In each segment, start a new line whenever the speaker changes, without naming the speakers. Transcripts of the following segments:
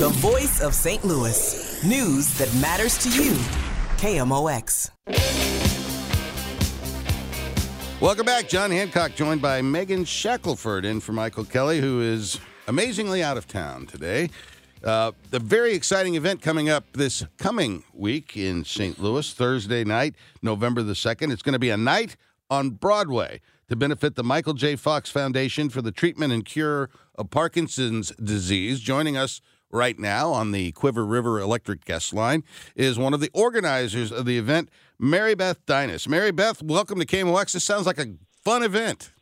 The voice of St. Louis. News that matters to you. KMOX.
Welcome back. John Hancock joined by Megan Shackelford in for Michael Kelly, who is amazingly out of town today. Uh, the very exciting event coming up this coming week in St. Louis, Thursday night, November the 2nd. It's going to be a night on Broadway to benefit the Michael J. Fox Foundation for the Treatment and Cure of Parkinson's Disease. Joining us right now on the Cuivre River Electric Guest Line is one of the organizers of the event, Mary Beth Deines. Mary Beth, welcome to KMOX. This sounds like a fun event.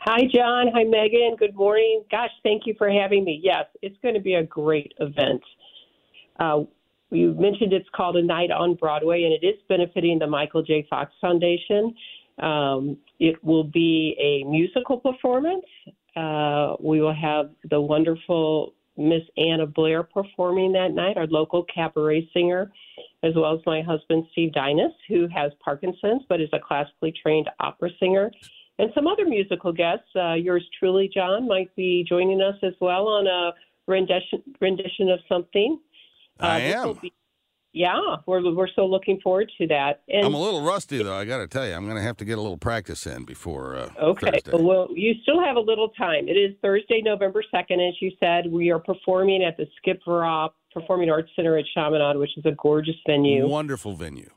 Hi, John. Hi, Megan. Good morning. Gosh, thank you for having me. Yes, it's going to be a great event. Uh, you mentioned it's called A Night on Broadway, and it is benefiting the Michael J. Fox Foundation. Um, it will be a musical performance. Uh, we will have the wonderful Miss Anna Blair performing that night, our local cabaret singer, as well as my husband, Steve Deines, who has Parkinson's but is a classically trained opera singer and some other musical guests. Uh, yours truly, John, might be joining us as well on a rendition rendition of something.
Uh, I am.
Be, yeah, we're we're so looking forward to that.
And, I'm a little rusty though. I got to tell you, I'm going to have to get a little practice in before. Uh,
okay.
Thursday.
Well, you still have a little time. It is Thursday, November second, as you said. We are performing at the Skip Viragh Performing Arts Center at Chaminade, which is a gorgeous venue.
Wonderful venue.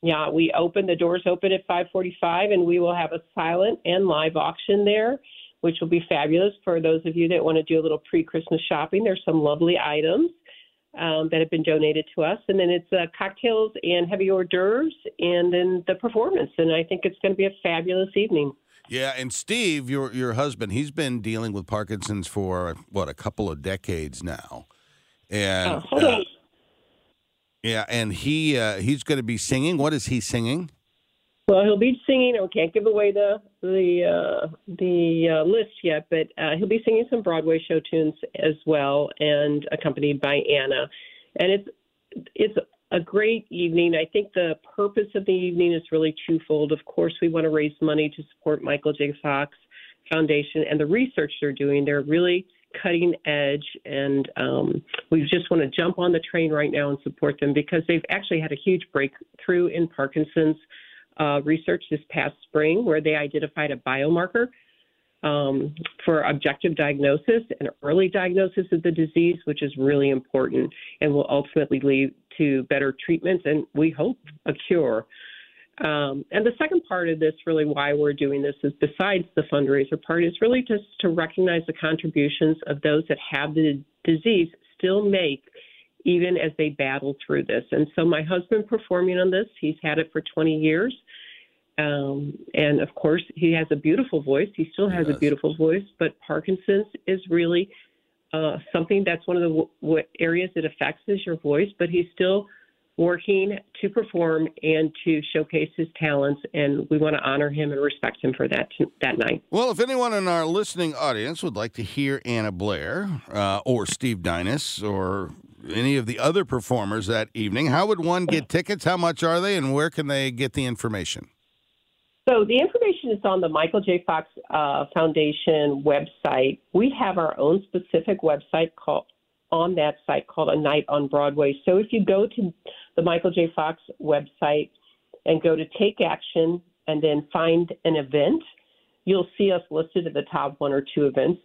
Yeah, we open the doors open at 5:45, and we will have a silent and live auction there, which will be fabulous for those of you that want to do a little pre-Christmas shopping. There's some lovely items um, that have been donated to us, and then it's uh, cocktails and heavy hors d'oeuvres, and then the performance. And I think it's going to be a fabulous evening.
Yeah, and Steve, your your husband, he's been dealing with Parkinson's for what a couple of decades now, and.
Oh, hold on.
Yeah, and he uh, he's going to be singing. What is he singing?
Well, he'll be singing. We can't give away the the uh, the uh, list yet, but uh, he'll be singing some Broadway show tunes as well, and accompanied by Anna. And it's it's a great evening. I think the purpose of the evening is really twofold. Of course, we want to raise money to support Michael J. Fox Foundation and the research they're doing. They're really cutting edge, and um, we just want to jump on the train right now and support them because they've actually had a huge breakthrough in Parkinson's uh, research this past spring, where they identified a biomarker um, for objective diagnosis and early diagnosis of the disease, which is really important and will ultimately lead to better treatments and we hope a cure. Um, and the second part of this, really, why we're doing this is besides the fundraiser part, is really just to recognize the contributions of those that have the disease still make even as they battle through this. And so, my husband performing on this, he's had it for 20 years. Um, and of course, he has a beautiful voice. He still has yes. a beautiful voice, but Parkinson's is really uh, something that's one of the w- w- areas it affects is your voice, but he's still working to perform and to showcase his talents, and we want to honor him and respect him for that that night.
Well, if anyone in our listening audience would like to hear Anna Blair uh, or Steve Deines or any of the other performers that evening, how would one get tickets? How much are they, and where can they get the information?
So the information is on the Michael J. Fox uh, Foundation website. We have our own specific website called on that site called A Night on Broadway. So if you go to the Michael J. Fox website and go to Take Action and then find an event, you'll see us listed at the top one or two events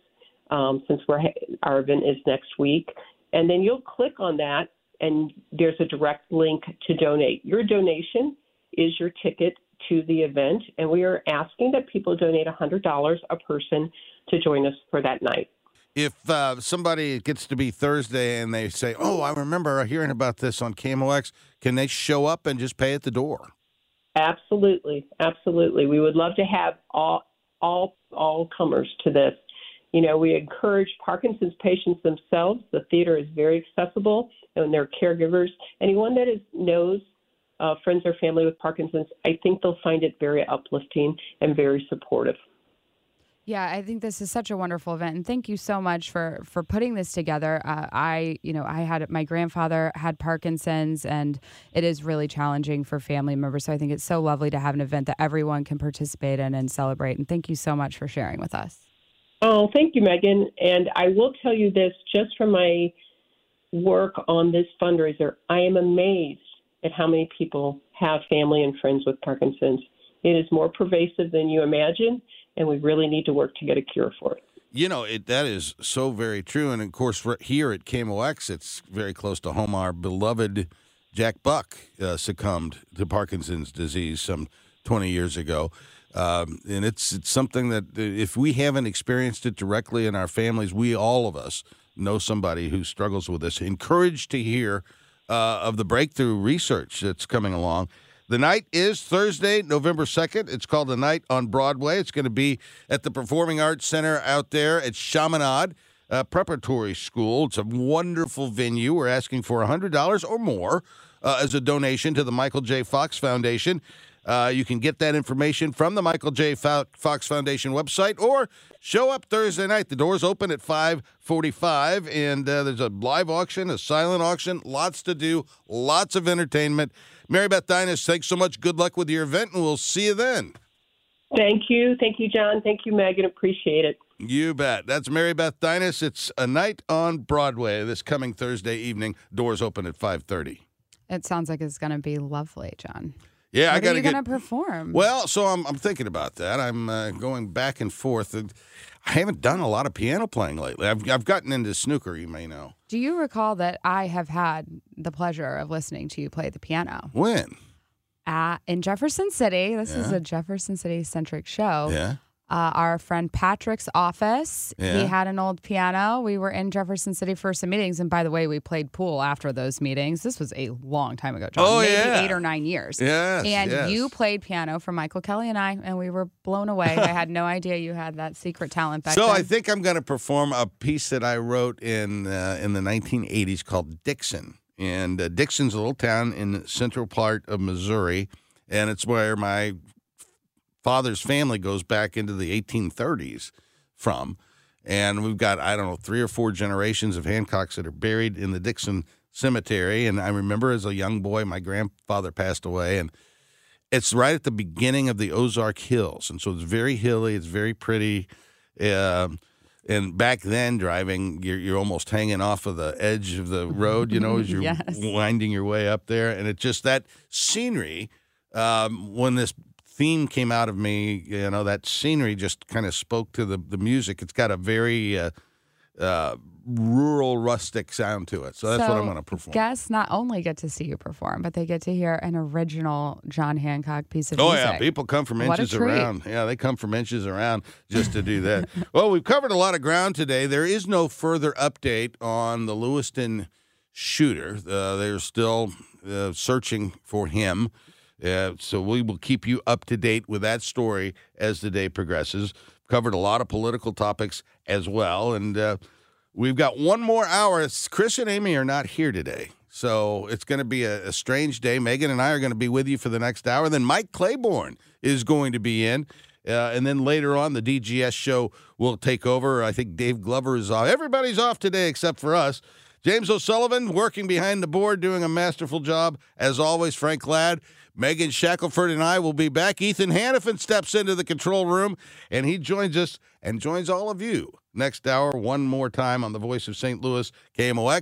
um, since we're, our event is next week. And then you'll click on that, and there's a direct link to donate. Your donation is your ticket to the event, and we are asking that people donate $100 a person to join us for that night
if uh, somebody gets to be Thursday and they say, "Oh, I remember hearing about this on KMOX," can they show up and just pay at the door?
Absolutely, absolutely. We would love to have all all all comers to this. You know, we encourage Parkinson's patients themselves. The theater is very accessible, and their caregivers. Anyone that is knows uh, friends or family with Parkinson's, I think they'll find it very uplifting and very supportive.
Yeah, I think this is such a wonderful event, and thank you so much for for putting this together. Uh, I, you know, I had my grandfather had Parkinson's, and it is really challenging for family members. So I think it's so lovely to have an event that everyone can participate in and celebrate. And thank you so much for sharing with us.
Oh, thank you, Megan. And I will tell you this just from my work on this fundraiser, I am amazed at how many people have family and friends with Parkinson's. It is more pervasive than you imagine, and we really need to work to get a cure for it.
You know, it that is so very true. And of course, here at KMOX, it's very close to home. Our beloved Jack Buck uh, succumbed to Parkinson's disease some 20 years ago. Um, and it's it's something that uh, if we haven't experienced it directly in our families, we all of us know somebody who struggles with this. Encouraged to hear uh, of the breakthrough research that's coming along. The night is Thursday, November 2nd. It's called The Night on Broadway. It's going to be at the Performing Arts Center out there at Chaminade uh, Preparatory School. It's a wonderful venue. We're asking for $100 or more uh, as a donation to the Michael J. Fox Foundation. Uh, you can get that information from the Michael J. Fox Foundation website or show up Thursday night. The doors open at 545, and uh, there's a live auction, a silent auction, lots to do, lots of entertainment. Mary Beth Deines, thanks so much. Good luck with your event, and we'll see you then.
Thank you. Thank you, John. Thank you, Megan. Appreciate it.
You bet. That's Mary Beth Deines. It's a night on Broadway this coming Thursday evening. Doors open at 530.
It sounds like it's going to be lovely, John.
Yeah,
what
I got
to
get.
to perform?
Well, so I'm I'm thinking about that. I'm uh, going back and forth. I haven't done a lot of piano playing lately. I've I've gotten into snooker, you may know.
Do you recall that I have had the pleasure of listening to you play the piano?
When?
At, in Jefferson City. This yeah. is a Jefferson City centric show.
Yeah
uh, our friend Patrick's office.
Yeah.
He had an old piano. We were in Jefferson City for some meetings, and by the way, we played pool after those meetings. This was a long time ago, John.
Oh
maybe
yeah,
eight or nine years.
Yes,
and
yes.
you played piano for Michael Kelly and I, and we were blown away. I had no idea you had that secret talent back
so
then.
I think I'm going to perform a piece that I wrote in uh, in the 1980s called Dixon. And uh, Dixon's a little town in the central part of Missouri, and it's where my father's family goes back into the 1830s from. And we've got, I don't know, three or four generations of Hancocks that are buried in the Dixon Cemetery. And I remember as a young boy, my grandfather passed away. And it's right at the beginning of the Ozark Hills. And so it's very hilly, it's very pretty. Uh, and back then, driving, you're, you're almost hanging off of the edge of the road, you know, as you're
yes.
winding your way up there. And it just, that scenery, um, when this theme came out of me. You know, that scenery just kind of spoke to the, the music. It's got a very uh, uh, rural, rustic sound to it. So that's
so
what I'm going to perform.
Guests not only get to see you perform, but they get to hear an original John Hancock piece of
oh,
music.
yeah. People come from
What
inches around. Yeah, they come from inches around just to do that. well, we've covered a lot of ground today. There is no further update on the Lewiston shooter. Uh, they're still uh, searching for him. Uh, so we will keep you up to date with that story as the day progresses. Covered a lot of political topics as well, and uh, we've got one more hour. Chris and Amy are not here today, so it's going to be a, a, strange day. Megan and I are going to be with you for the next hour. Then Mike Claiborne is going to be in. Uh, and then later on, the DGS show will take over. I think Dave Glover is off. Everybody's off today except for us. James O'Sullivan working behind the board, doing a masterful job. As always, Frank Ladd. Megan Shackelford and I will be back. Ethan Hannafin steps into the control room and he joins us and joins all of you next hour, one more time on the voice of St. Louis, KMOX.